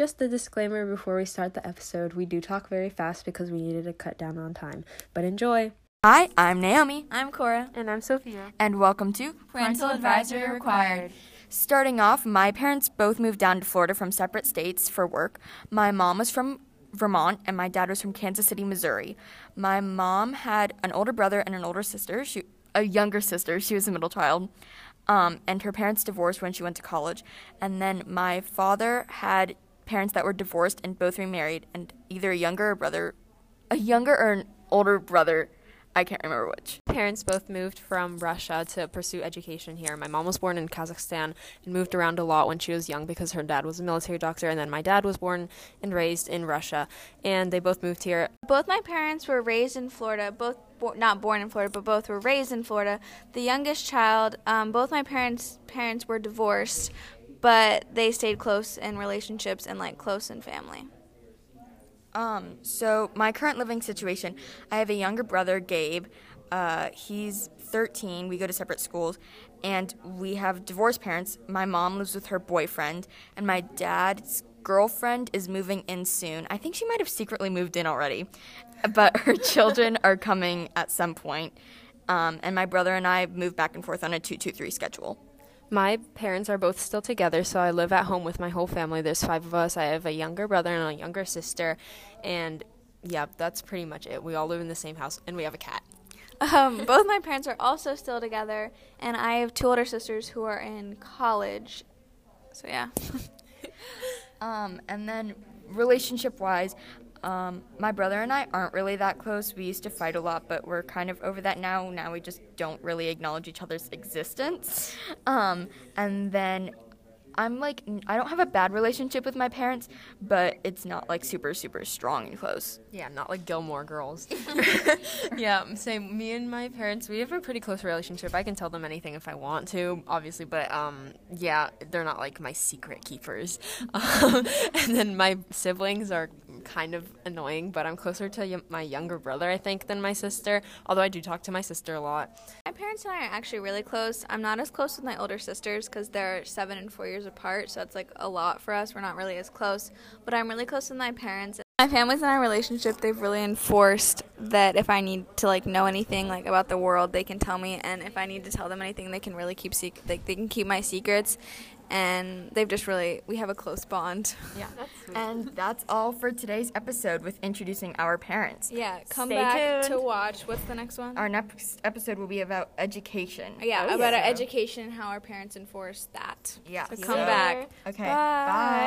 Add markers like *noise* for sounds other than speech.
Just a disclaimer before we start the episode we do talk very fast because we needed to cut down on time. But enjoy! Hi, I'm Naomi, I'm Cora. And I'm Sophia. and welcome to Parental advisory required. Starting off, my parents both moved down to Florida from separate states for work. My mom was from Vermont and my dad was from Kansas City, Missouri. My mom had an older brother and an older sister, she, a younger sister, she was a middle child. Um, and her parents divorced when she went to college. And then my father had parents that were divorced and both remarried, and either a younger brother, a younger or an older brother, I can't remember which. Parents both moved from Russia to pursue education here. My mom was born in Kazakhstan and moved around a lot when she was young because her dad was a military doctor, and then my dad was born and raised in Russia, and they both moved here. Both my parents were raised in Florida. Both bo- not born in Florida, but both were raised in Florida. The youngest child, um, both my parents parents were divorced, but they stayed close in relationships and like close in family. Um, so my current living situation, I have a younger brother, Gabe. Uh, he's 13. We go to separate schools, and we have divorced parents. My mom lives with her boyfriend, and my dad's girlfriend is moving in soon. I think she might have secretly moved in already, but her *laughs* children are coming at some point. Um, and my brother and I move back and forth on a two-two-three schedule. My parents are both still together, so I live at home with my whole family. There's five of us. I have a younger brother and a younger sister, and yeah, that's pretty much it. We all live in the same house, and we have a cat. Um, *laughs* both my parents are also still together, and I have two older sisters who are in college. So yeah. *laughs* Um, and then relationship wise, um, my brother and I aren't really that close. We used to fight a lot, but we're kind of over that now. Now we just don't really acknowledge each other's existence. Um, and then I'm like, I don't have a bad relationship with my parents, but it's not like super, super strong and close. Yeah, not like Gilmore Girls. *laughs* *laughs* yeah, same. Me and my parents, we have a pretty close relationship. I can tell them anything if I want to, obviously, but um, yeah, they're not like my secret keepers. *laughs* Um, and then my siblings are kind of annoying, but I'm closer to my younger brother, I think, than my sister. Although I do talk to my sister a lot. My parents and I are actually really close. I'm not as close with my older sisters because they're seven and four years apart, so it's like a lot for us. We're not really as close, but I'm really close with my parents. My family's in our relationship. They've really enforced that if I need to like know anything like about the world, they can tell me, and if I need to tell them anything, they can really keep secret. like they can keep my secrets. And they've just really we have a close bond. Yeah. *laughs* That's And that's all for today's episode with introducing our parents. Yeah, come Stay back tuned. to watch. What's the next one? Our next episode will be about education. yeah, Oh, about our education and how our parents enforce that. Yeah. So come back. Okay. Bye. Bye.